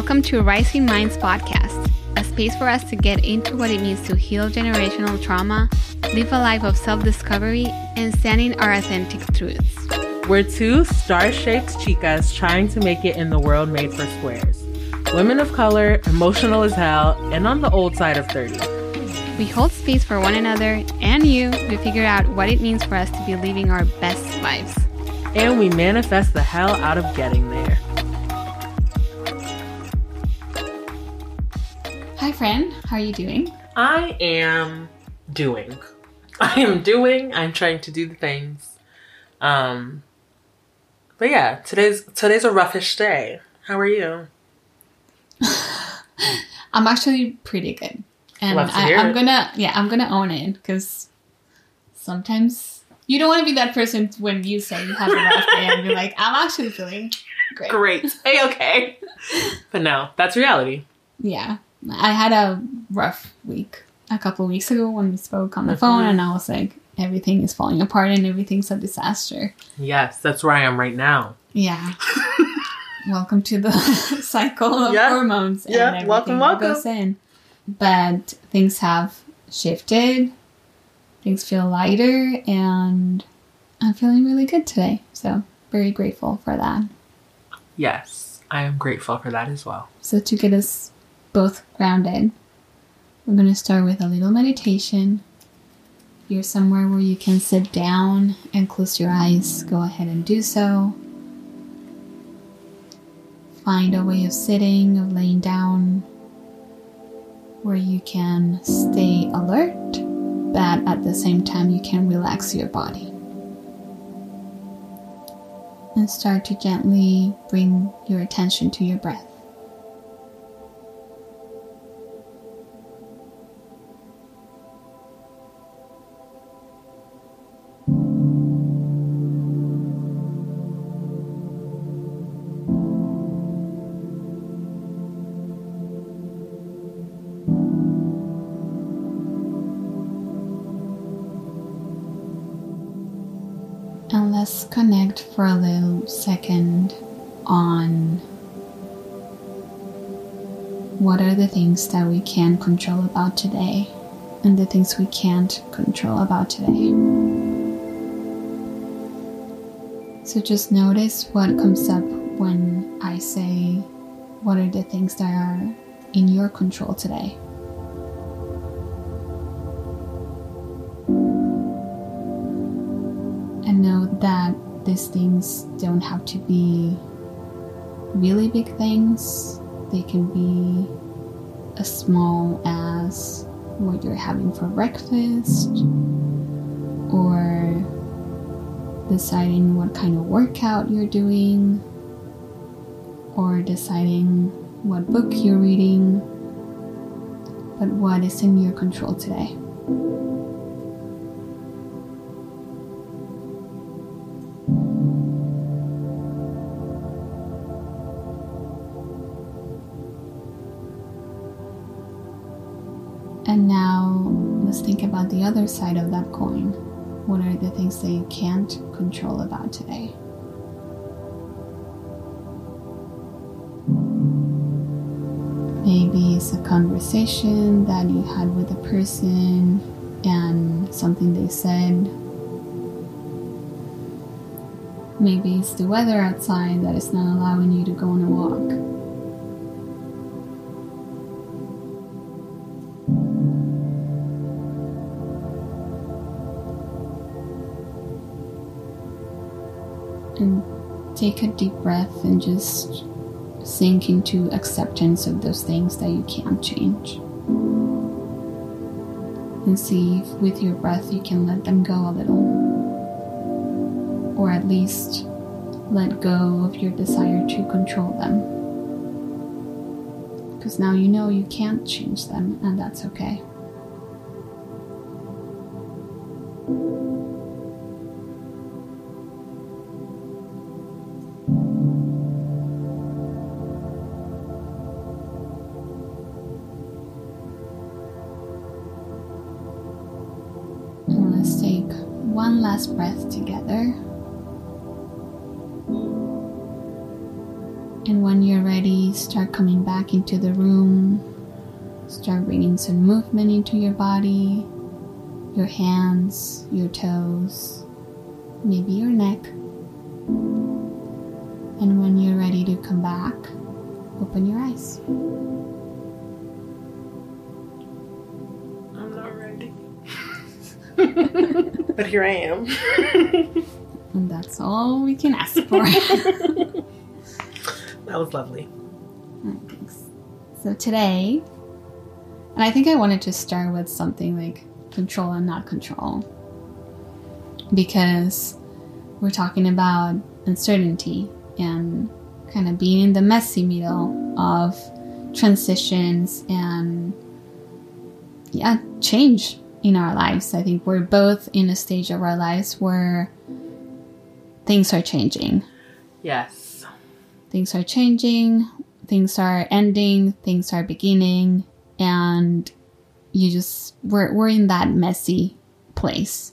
Welcome to Rising Minds podcast, a space for us to get into what it means to heal generational trauma, live a life of self discovery, and stand in our authentic truths. We're two star shaped chicas trying to make it in the world made for squares. Women of color, emotional as hell, and on the old side of 30. We hold space for one another and you to figure out what it means for us to be living our best lives. And we manifest the hell out of getting there. Friend. How are you doing? I am doing. I am doing. I'm trying to do the things. Um, but yeah, today's today's a roughish day. How are you? I'm actually pretty good, and I, am gonna yeah I'm gonna own it because sometimes you don't want to be that person when you say you have a rough day and you're like I'm actually feeling great. Great. Hey, okay. but no, that's reality. Yeah, I had a rough week a couple weeks ago when we spoke on the mm-hmm. phone, and I was like, everything is falling apart and everything's a disaster. Yes, that's where I am right now. Yeah. welcome to the cycle of yeah. hormones and yeah. welcome, welcome. goes in. But things have shifted. Things feel lighter, and I'm feeling really good today. So very grateful for that. Yes, I am grateful for that as well. So to get us both grounded, we're going to start with a little meditation. If you're somewhere where you can sit down and close your eyes, go ahead and do so. Find a way of sitting, of laying down, where you can stay alert, but at the same time, you can relax your body. And start to gently bring your attention to your breath. Second on what are the things that we can control about today and the things we can't control about today. So just notice what comes up when I say, What are the things that are in your control today? And know that these things don't have to be really big things. They can be as small as what you're having for breakfast or deciding what kind of workout you're doing or deciding what book you're reading, but what is in your control today. And now let's think about the other side of that coin. What are the things that you can't control about today? Maybe it's a conversation that you had with a person and something they said. Maybe it's the weather outside that is not allowing you to go on a walk. Take a deep breath and just sink into acceptance of those things that you can't change. And see if with your breath you can let them go a little. Or at least let go of your desire to control them. Because now you know you can't change them, and that's okay. And when you're ready, start coming back into the room. Start bringing some movement into your body, your hands, your toes, maybe your neck. And when you're ready to come back, open your eyes. I'm not ready. but here I am. And that's all we can ask for. that was lovely. Thanks. So today, and I think I wanted to start with something like control and not control. Because we're talking about uncertainty and kind of being in the messy middle of transitions and yeah, change in our lives. I think we're both in a stage of our lives where things are changing. Yes. Things are changing, things are ending, things are beginning, and you just we're we're in that messy place.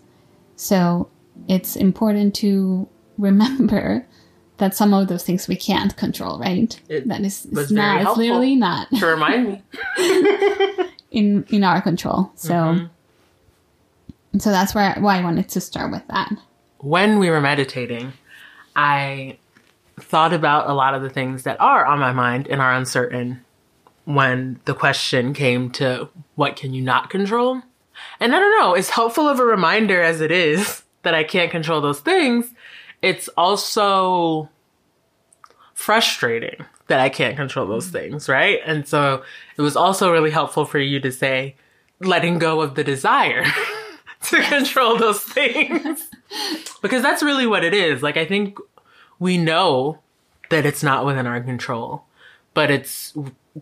So it's important to remember that some of those things we can't control, right? It that is it's not it's literally not To remind me. in in our control. So Mhm. so that's where why I wanted to start with that. when we were meditating, I thought about a lot of the things that are on my mind and are uncertain when the question came to what can you not control? And I don't know, as helpful of a reminder as it is that I can't control those things, it's also frustrating that I can't control those things, right? And so it was also really helpful for you to say, letting go of the desire to control those things. because that's really what it is. Like, I think we know that it's not within our control, but it's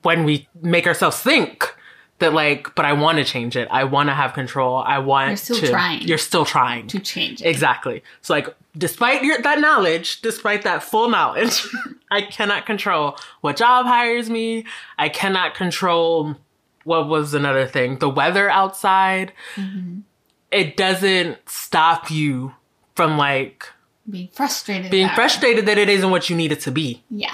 when we make ourselves think that, like, but I want to change it. I want to have control. I want You're still to. trying. You're still trying. To change it. Exactly. So like despite your that knowledge, despite that full knowledge, I cannot control what job hires me. I cannot control what was another thing, the weather outside. Mm-hmm. It doesn't stop you from like Being frustrated. being frustrated that it isn't what you need it to be. Yeah.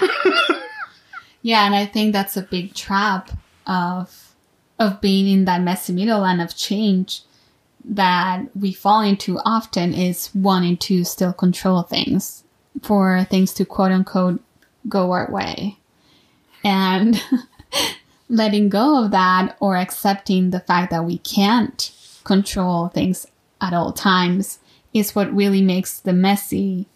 yeah, and I think that's a big trap of of being in that messy middle and of change that we fall into often is wanting to still control things for things to quote unquote go our way. And letting go of that or accepting the fact that we can't control things at all times is what really makes the messy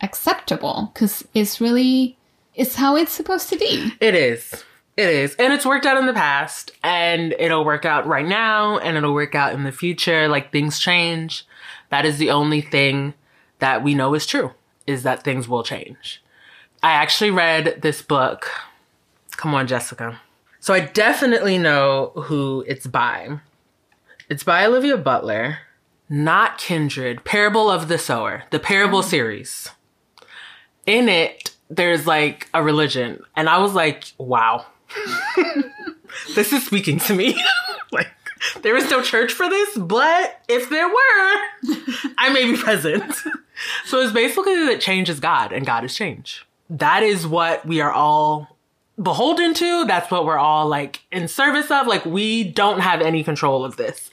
acceptable because it's really it's how it's supposed to be It is. It is. And it's worked out in the past and it'll work out right now and it'll work out in the future. Like things change. That is the only thing that we know is true is that things will change. I actually read this book. Come on, Jessica. So I definitely know who it's by. It's by Octavia Butler, not Kindred, Parable of the Sower, the Parable mm-hmm. series. In it, there's like a religion. And I was like, wow, this is speaking to me. like, there is no church for this, but if there were, I may be present. so it's basically that change is God and God is change. That is what we are all beholden to. That's what we're all like in service of. Like, we don't have any control of this,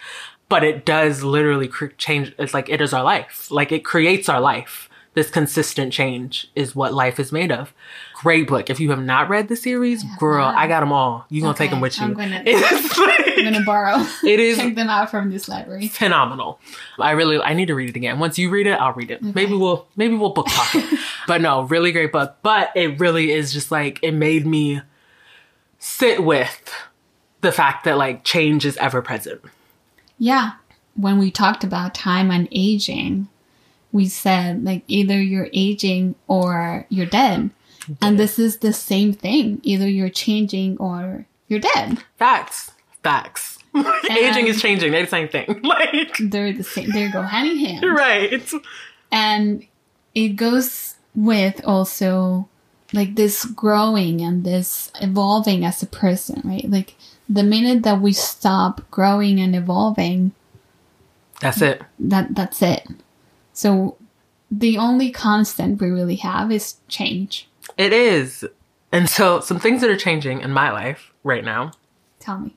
but it does literally cr- change. It's like it is our life. Like, it creates our life. This consistent change is what life is made of. Great book. If you have not read the series, girl, not. I got them all. You gonna take them with you. I'm gonna- i'm gonna borrow it is check them out from this library phenomenal. I really I need to read it again. Once you read it, I'll read it. Maybe we'll maybe we'll book talk it. but no, really great book. But it really is just like it made me sit with the fact that like change is ever present. Yeah when we talked about time and aging we said like either you're aging or you're dead and this is the same thing either you're changing or you're dead Facts. Facts. Aging is changing. They're the same thing. Like they're the same they go hand in hand right. and it goes with also like this growing and this evolving as a person right like the minute that we stop growing and evolving That's it. that that's it so the only constant we really have is change It is. And so some things that are changing in my life right now. Tell me.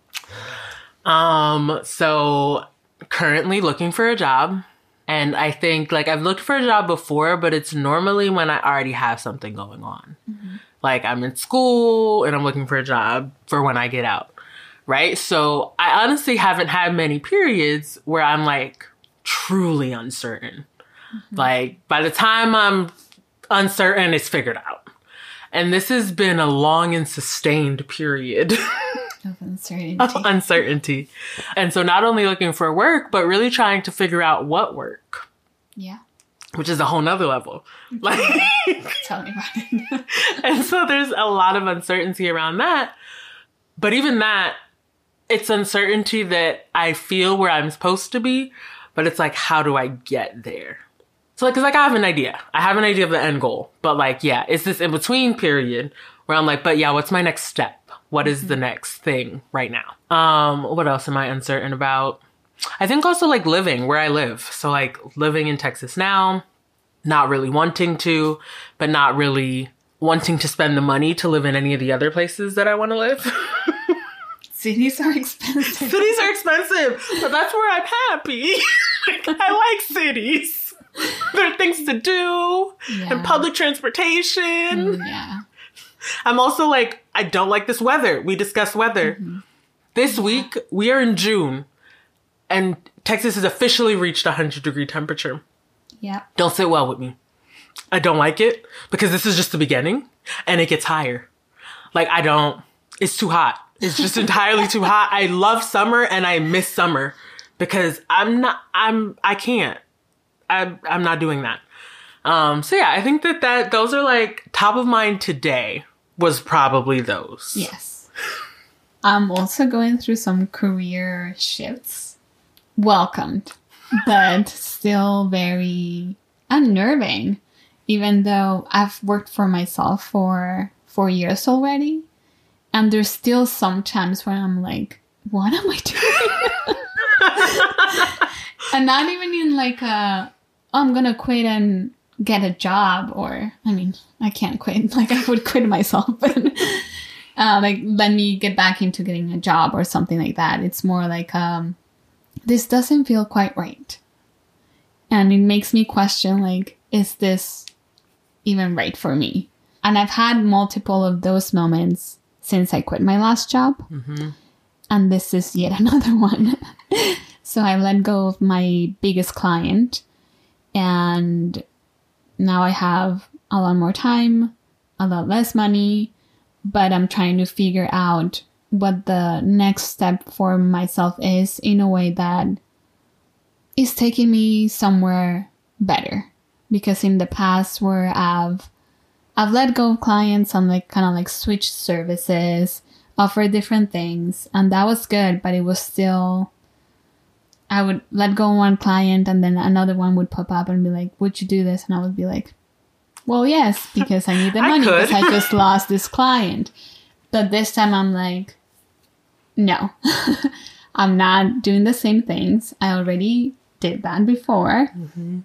Um, so currently looking for a job. And I think like I've looked for a job before, but it's normally when I already have something going on. Like I'm in school and I'm looking for a job for when I get out. Right. So I honestly haven't had many periods where I'm like truly uncertain. Mm-hmm. Like by the time I'm uncertain, it's figured out. And this has been a long and sustained period. Of uncertainty. of uncertainty. And so not only looking for work, but really trying to figure out what work, yeah. which is a whole nother level. Mm-hmm. Like, Tell me about it. and so there's a lot of uncertainty around that. But even that, it's uncertainty that I feel where I'm supposed to be, but it's like, how do I get there? So like, cause like I have an idea. I have an idea of the end goal, but like, yeah, it's this in between period where I'm like, but yeah, what's my next step? What is the next thing right now? Um, what else am I uncertain about? I think also like living where I live. So like living in Texas now, not really wanting to, but not really wanting to spend the money to live in any of the other places that I want to live. Cities are expensive. cities are expensive, but that's where I'm happy. Like, I like cities. There are things to do Yeah. and public transportation. Mm, yeah. I'm also like, I don't like this weather. We discussed weather. This week, we are in June, and Texas has officially reached 100 degree temperature. Yeah. Don't sit well with me. I don't like it because this is just the beginning and it gets higher. Like, I don't, it's too hot. It's just entirely too hot. I love summer and I miss summer because I'm not, I'm, I can't. I'm, I'm not doing that. Um, so yeah, I think that that, those are like top of mind today was probably those. Yes. I'm also going through some career shifts. Welcomed, but still very unnerving, even though I've worked for myself for four years already. And there's still some times where I'm like, what am I doing? and not even in like a, oh, I'm gonna quit and get a job, or I mean, I can't quit. Like I would quit myself, but uh, like let me get back into getting a job or something like that. It's more like um, this doesn't feel quite right, and it makes me question like, is this even right for me? And I've had multiple of those moments since I quit my last job, mm-hmm. and this is yet another one. so I let go of my biggest client, and now I have a lot more time, a lot less money, but I'm trying to figure out what the next step for myself is in a way that is taking me somewhere better. Because in the past where I've I've let go of clients and like kind of like switched services, offer different things, and that was good, but it was still I would let go of one client and then another one would pop up and be like, Would you do this? And I would be like, Well, yes, because I need the money because I just lost this client. But this time I'm like, No, I'm not doing the same things. I already did that before. Mm-hmm.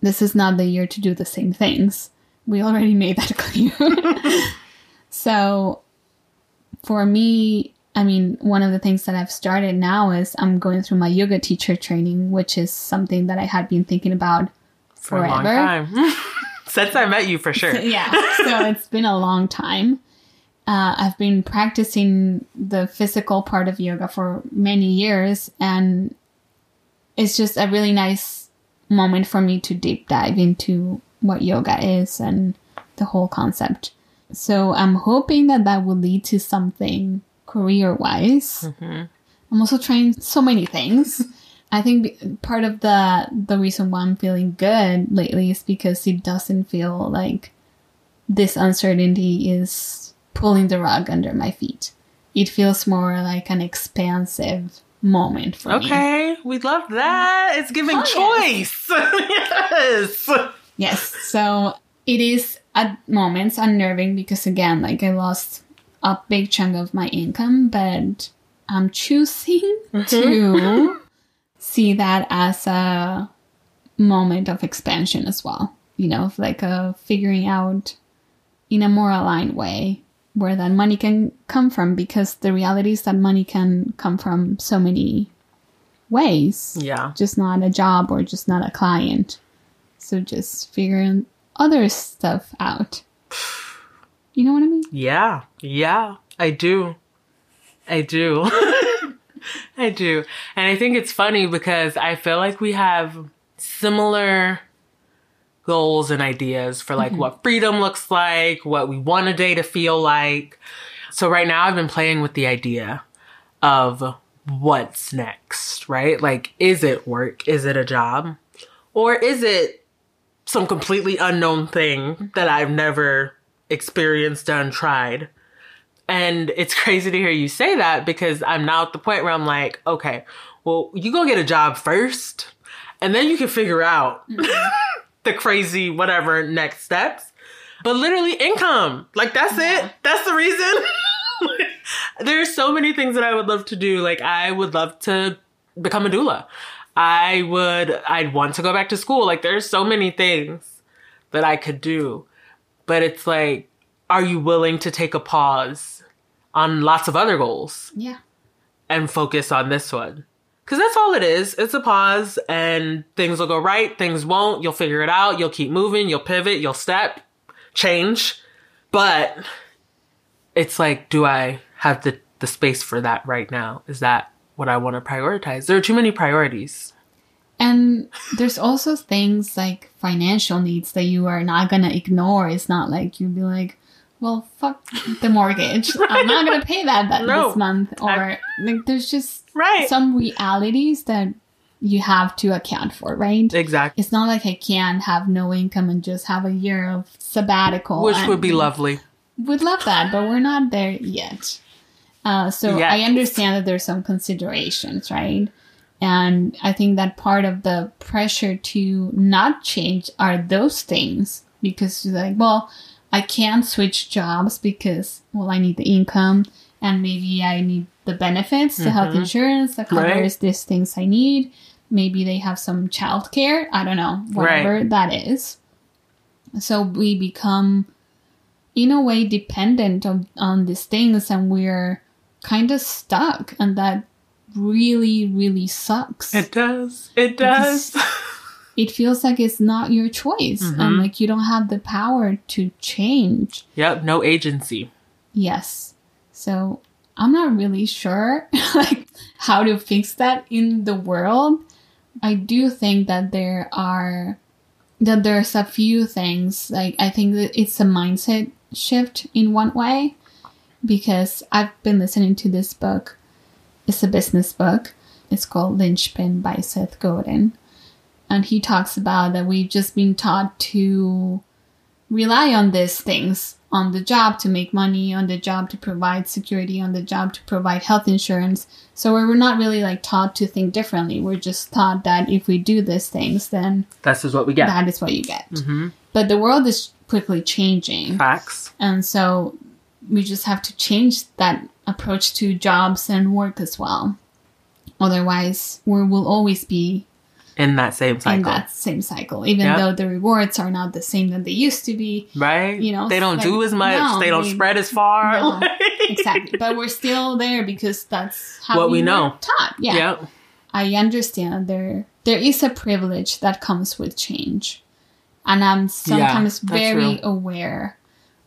This is not the year to do the same things. We already made that clear. so for me, I mean, one of the things that I've started now is I'm going through my yoga teacher training, which is something that I had been thinking about For a long forever. time. Since I met you, for sure. yeah, so it's been a long time. Uh, I've been practicing the physical part of yoga for many years, and it's just a really nice moment for me to deep dive into what yoga is and the whole concept. So I'm hoping that that will lead to something career wise. Mm-hmm. I'm also trying so many things. I think part of the the reason why I'm feeling good lately is because it doesn't feel like this uncertainty is pulling the rug under my feet. It feels more like an expansive moment for me. Okay, we love that. It's giving Oh, choice. yes. Yes. So it is at moments unnerving because again, like I lost a big chunk of my income, but I'm choosing mm-hmm. to see that as a moment of expansion as well. You know, like a figuring out in a more aligned way where that money can come from because the reality is that money can come from so many ways Yeah. just not a job or just not a client so just figuring other stuff out you know what i mean Yeah. Yeah. I do. I do. I do. And I think it's funny because I feel like we have similar goals and ideas for like mm-hmm. what freedom looks like, what we want a day to feel like. So right now I've been playing with the idea of what's next, right? Like, is it work? Is it a job? Or is it some completely unknown thing that I've never experienced, done, tried? And it's crazy to hear you say that because I'm now at the point where I'm like, okay, well, you go get a job first, and then you can figure out the crazy whatever next steps. But literally income. Like that's it. That's the reason. There's so many things that I would love to do. Like I would love to become a doula. I would I'd want to go back to school. Like there's so many things that I could do. But it's like are you willing to take a pause on lots of other goals yeah and focus on this one? Cuz that's all it is. It's a pause and things will go right, things won't. You'll figure it out. You'll keep moving, you'll pivot, you'll step, change. But it's like do I have the the space for that right now? Is that what I want to prioritize? There are too many priorities. And there's also things like financial needs that you are not gonna ignore. It's not like you'd be like, well, fuck the mortgage. I'm not gonna pay that, that No. this month. Or like, there's just Right. some realities that you have to account for, right? Exactly. It's not like I can have no income and just have a year of sabbatical. Which would be lovely. would love that, but we're not there yet. Uh, so Yet. I understand that there's some considerations, right? And I think that part of the pressure to not change are those things because you're like, well, I can't switch jobs because, well, I need the income and maybe I need the benefits, the health insurance that covers Right. these things I need. Maybe they have some childcare. I don't know, whatever that is. So we become in a way dependent on, on these things and we're kind of stuck and that really really sucks It does. It does. it feels like it's not your choice and mm-hmm. like you don't have the power to change yep. No agency. yes so i'm not really sure like how to fix that in the world i do think that there are that there's a few things like i think that it's a mindset shift in one way because i've been listening to this book. It's a business book. It's called linchpin by seth godin. And he talks about that we've just been taught to rely on these things on the job to make money on the job to provide security on the job to provide health insurance. So we're not really like taught to think differently. We're just taught that if we do these things then That's just what we get. that is what you get. Hmm but the world is quickly changing. Facts. and so we just have to change that approach to jobs and work as well otherwise we will always be In that same cycle. in that same cycle even Yep. though the rewards are not the same that they used to be right? you know, they don't like, do as much. no, they don't they- spread as far. No, exactly but we're still there because that's how What we were know. taught yeah Yep. i understand there there is a privilege that comes with change and i'm sometimes that's very aware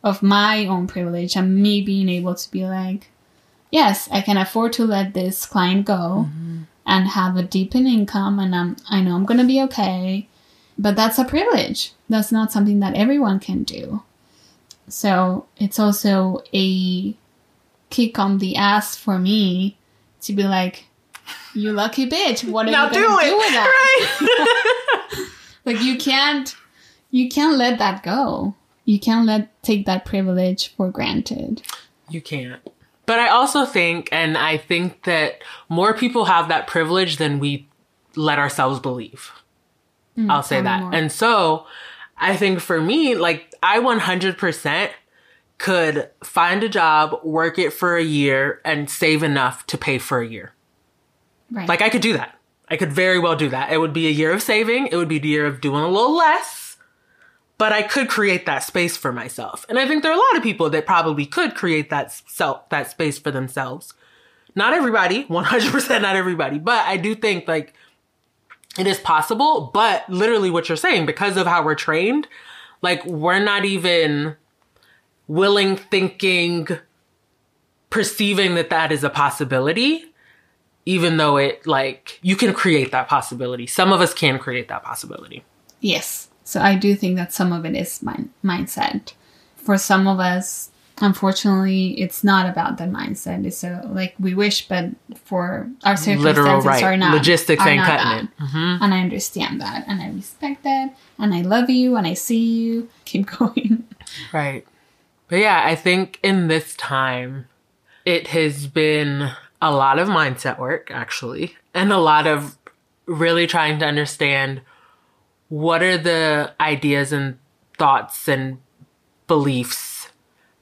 of my own privilege and me being able to be like yes i can afford to let this client go Mm-hmm. and have a deepened income and I'm, i know i'm going to be okay but that's a privilege that's not something that everyone can do so it's also a kick on the ass for me to be like you lucky bitch what are Now you do going to it. do with that Right. like you can't you can't let that go you can't let take that privilege for granted You can't. But I also think, and I think that more people have that privilege than we let ourselves believe. Mm, I'll say that. more. And so I think for me, like, I 100% could find a job, work it for a year, and save enough to pay for a year. right Like, I could do that. I could very well do that. It would be a year of saving, it would be a year of doing a little less, but I could create that space for myself. And I think there are a lot of people that probably could create that self, that space for themselves. Not everybody, 100% not everybody, but I do think like it is possible, but literally what you're saying, because of how we're trained, like we're not even willing, thinking, perceiving that that is a possibility, even though it like you can create that possibility. Some of us can create that possibility. Yes. So I do think that some of it is mind- mindset. For some of us, unfortunately, it's not about that mindset. It's so like we wish, but for our circumstances Literal, right. are not Logistics are ain't not cutting that. it. Mhm. And I understand that, and I respect that, and I love you, and I see you. Keep going. Right. But yeah, I think in this time, it has been a lot of mindset work, actually, and a lot of really trying to understand what are the ideas and thoughts and beliefs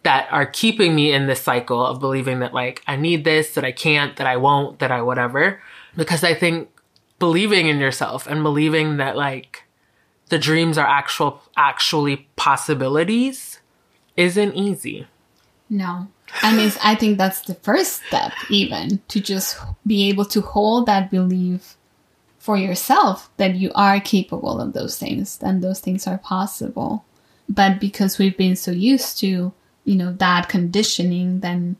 that are keeping me in this cycle of believing that like I need this, that I can't, that I won't, that I whatever. Because I think believing in yourself and believing that like the dreams are actual actually possibilities isn't easy. No. I mean, I think that's the first step, even to just be able to hold that belief for yourself that you are capable of those things and those things are possible. But because we've been so used to, you know, that conditioning, then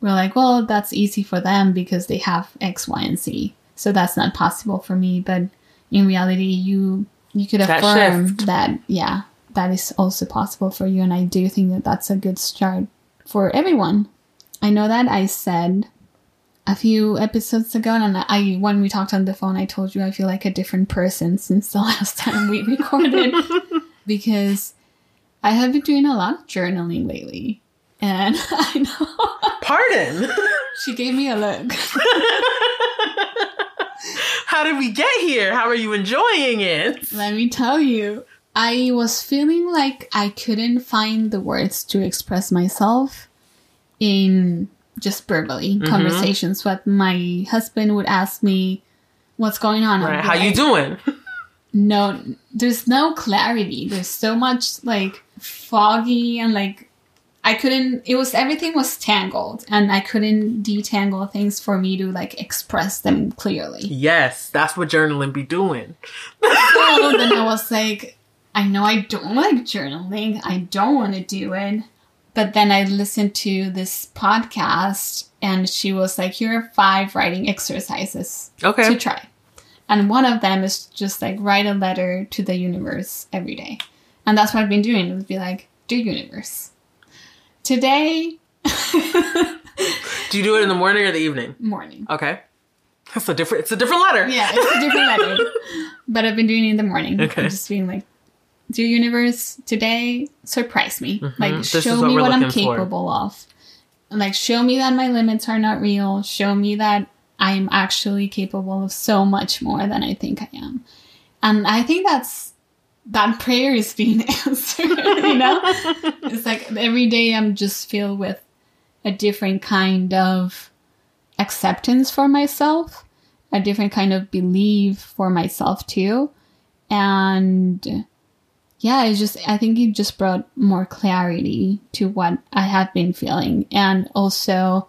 we're like, well, that's easy for them because they have X, Y, and Z. So that's not possible for me. But in reality, you you could That affirm shift. that, yeah, that is also possible for you. And I do think that that's a good start for everyone. I know that I said a few episodes ago, and I when we talked on the phone, I told you I feel like a different person since the last time we recorded because I have been doing a lot of journaling lately, and I know Pardon. she gave me a look. How did we get here? How are you enjoying it? Let me tell you, I was feeling like I couldn't find the words to express myself in just verbally mm-hmm. conversations. But my husband would ask me, "What's going on?" Right. How you doing? no there's no clarity there's so much like foggy and like i couldn't it was everything was tangled and i couldn't detangle things for me to like express them clearly Yes, that's what journaling be doing. so then i was like i know i don't like journaling i don't want to do it but then i listened to this podcast and she was like here are five writing exercises Okay. to try. And one of them is just like write a letter to the universe every day. And that's what I've been doing. It would be like, dear universe, today Do you do it in the morning or the evening? morning. Okay. That's a different. It's a different letter. Yeah, it's a different letter. But I've been doing it in the morning. Okay. I'm just being like, dear universe, today surprise me. Like Mm-hmm. This show what me what I'm looking for. capable of. Like show me that my limits are not real. Show me that I'm actually capable of so much more than I think I am. And I think that's that prayer is being answered, you know? it's like every day I'm just filled with a different kind of acceptance for myself, a different kind of belief for myself too. And yeah, it's just, I think it just brought more clarity to what I have been feeling. And also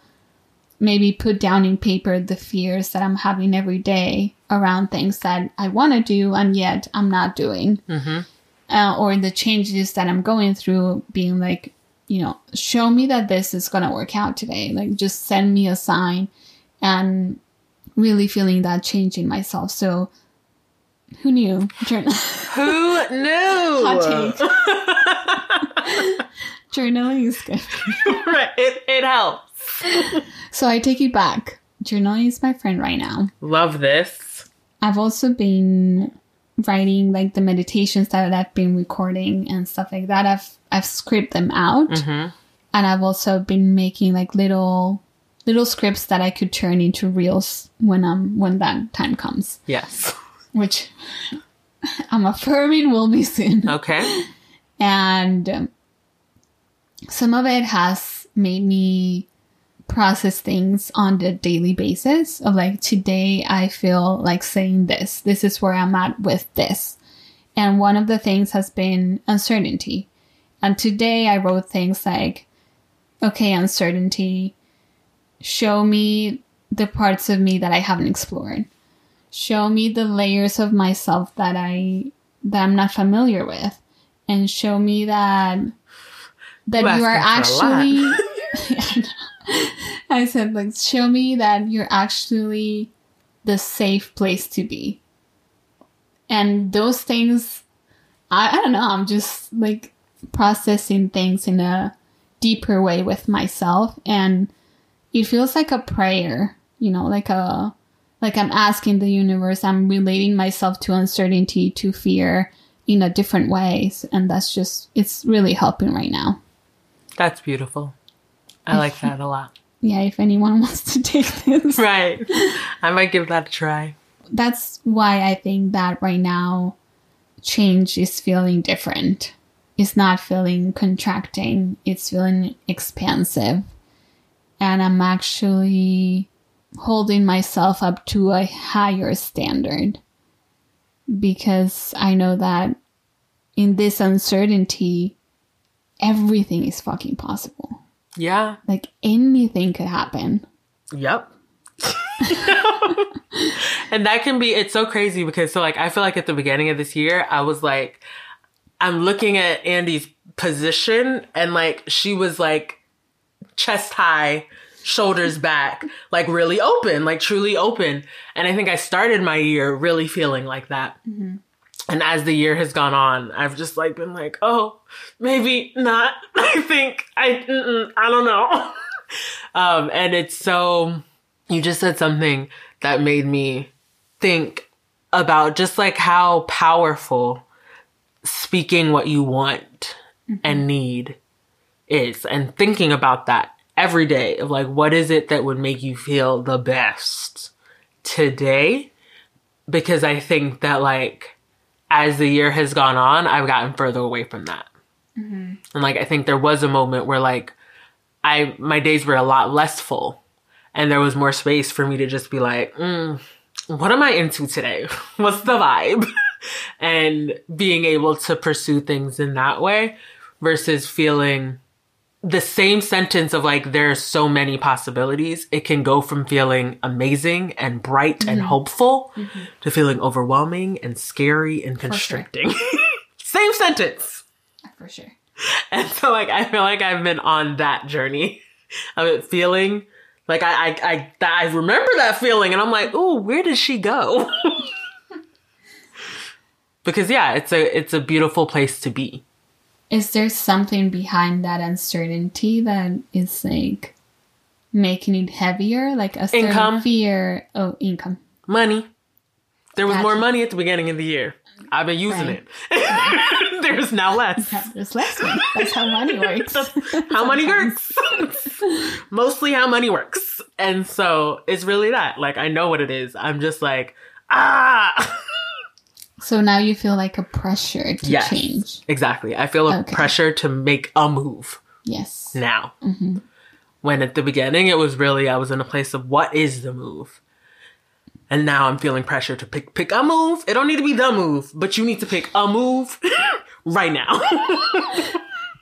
maybe put down in paper the fears that I'm having every day around things that I want to do and yet I'm not doing. Uh, or the changes that I'm going through, being like, you know, show me that this is going to work out today. Like, just send me a sign and really feeling that change in myself. So, who knew? Who knew? Hot take. Journaling is good. right. It it helps. So, I take you back. Journaling is my friend right now. Love this. I've also been writing like the meditations that I've been recording and stuff like that. I've I've scripted them out, Mm-hmm. and I've also been making like little little scripts that I could turn into reels when um when that time comes, Yes. which I'm affirming will be soon. Okay. And um, some of it has made me process things on the daily basis of like today I feel like saying this. This is where I'm at with this. And one of the things has been uncertainty. And today I wrote things like, okay, uncertainty, show me the parts of me that I haven't explored. Show me the layers of myself that I that I'm not familiar with. And show me that that You you are asking for a lot. actually I said like show me that you're actually the safe place to be. And those things I, I don't know, I'm just like processing things in a deeper way with myself and it feels like a prayer, you know, like a like I'm asking the universe, I'm relating myself to uncertainty, to fear in a different ways and that's just it's really helping right now. That's beautiful. I like that a lot. Yeah, if anyone wants to take this. Right. I might give that a try. that's why I think that right now change is feeling different. It's not feeling contracting, it's feeling expansive. And I'm actually holding myself up to a higher standard because I know that in this uncertainty, everything is fucking possible. Yeah. Like anything could happen. Yep. and that can be it's so crazy because so like I feel like at the beginning of this year I was like I'm looking at Andy's position and like she was like chest high, shoulders back, like really open, like truly open. And I think I started my year really feeling like that. And as the year has gone on, I've just like been like, oh, maybe not. I think I, I don't know. um, and it's so, you just said something that made me think about just like how powerful speaking what you want and need is and thinking about that every day of like what is it that would make you feel the best today? Because i think that like as the year has gone on i've gotten further away from that. And like i think there was a moment where like i my days were a lot less full. And there was more space for me to just be like mm, what am i into today? What's the vibe? And being able to pursue things in that way versus feeling the same sentence of like there's so many possibilities it can go from feeling amazing and bright and mm-hmm. hopeful mm-hmm. to feeling overwhelming and scary and sure. constricting. Same sentence. For sure. and so like i feel like i've been on that journey of it feeling like i i i, I remember that feeling and i'm like oh where did she go? Because yeah it's a it's a beautiful place to be Is there something behind that uncertainty that is like making it heavier? Like a certain Income. fear oh income. money. There was Gotcha. more money at the beginning of the year. I've been using Right. it. There's now less. There's less money. That's how money works. How money works. Mostly how money works. And so it's really that. Like I know what it is. I'm just like, ah So now you feel like a pressure to Yes. change. Exactly. I feel a Okay. pressure to make a move Yes. now. Mm-hmm. When at the beginning it was really I was in a place of what is the move? And now I'm feeling pressure to pick pick a move. It don't need to be the move, but you need to pick a move right now.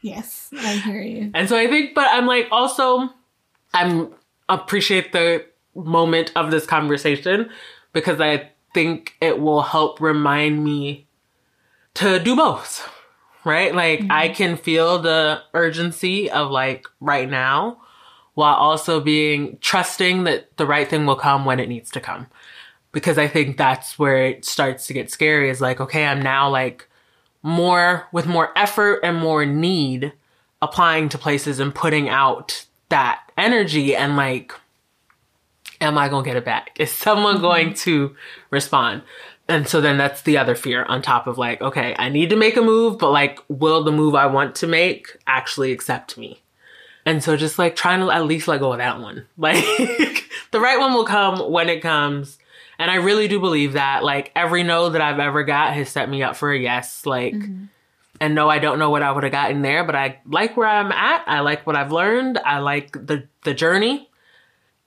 Yes. I hear you. And so I think, but I'm like also, I'm appreciate the moment of this conversation because I think it will help remind me to do both, right? Like I mm-hmm. can feel the urgency of like right now while also being trusting that the right thing will come when it needs to come. Because I think that's where it starts to get scary is like, okay, I'm now like more with more effort and more need applying to places and putting out that energy and like am i going to get it back? Is someone mm-hmm. going to respond? And so then that's the other fear on top of like okay i need to make a move but like will the move i want to make actually accept me? And so just like trying to at least let go of that one. Like the right one will come when it comes. And i really do believe that like every no that i've ever got has set me up for a yes like mm-hmm. and no, I don't know what I would have gotten there, but I like where I'm at. I like what I've learned. I like the the journey.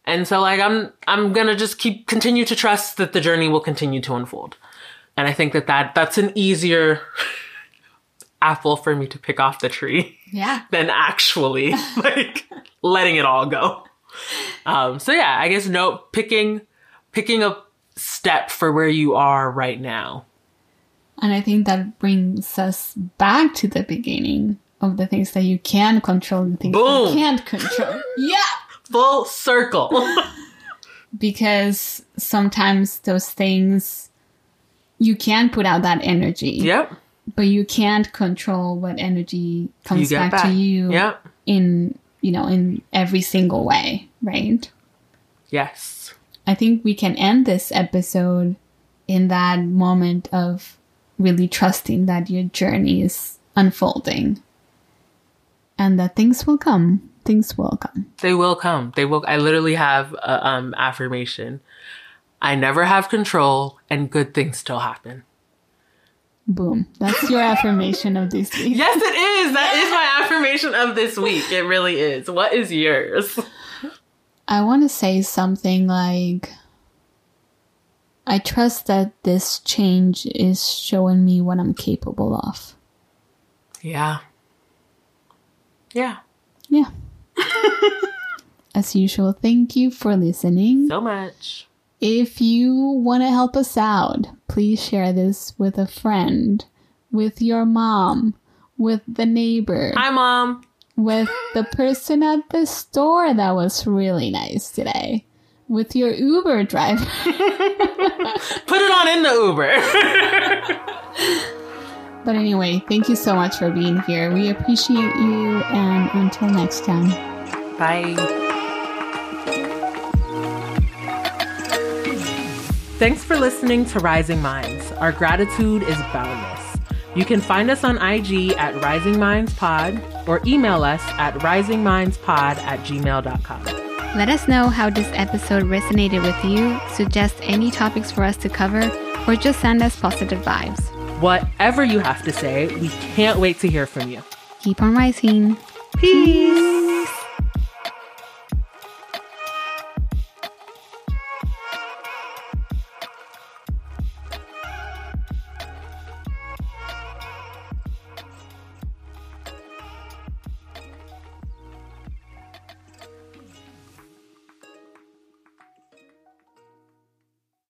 And so like I'm I'm going to just keep continue to trust that the journey will continue to unfold. And I think that, that that's an easier apple for me to pick off the tree Yeah. than actually like letting it all go. Um, so yeah, I guess no picking picking a step for where you are right now. And I think that brings us back to the beginning of the things that you can control and things Boom. you can't control. yeah. Full circle. Because sometimes those things you can put out that energy. yep. But you can't control what energy comes back, back. to you Yep. in you know, in every single way, right? Yes. I think we can end this episode in that moment of really trusting that your journey is unfolding and that things will come. Things will come. They will come. They will. I literally have a um, affirmation. I never have control, and good things still happen. Boom. That's your affirmation of this week. Yes, it is. That is my affirmation of this week. It really is. What is yours? I want to say something like I trust that this change is showing me what I'm capable of. Yeah. Yeah. Yeah. As usual, thank you for listening. So much. If you want to help us out, please share this with a friend, with your mom, with the neighbor, Hi, mom. with the person at the store that was really nice today, with your Uber driver. Put it on in the Uber. But anyway, thank you so much for being here. We appreciate you, and until next time. Bye. Thanks for listening to Rising Minds. Our gratitude is boundless. You can find us on IG at Rising Minds Pod or email us at risingmindspod at gmail.com. Let us know how this episode resonated with you, suggest any topics for us to cover, or just send us positive vibes. Whatever you have to say, we can't wait to hear from you. Keep on rising. Peace.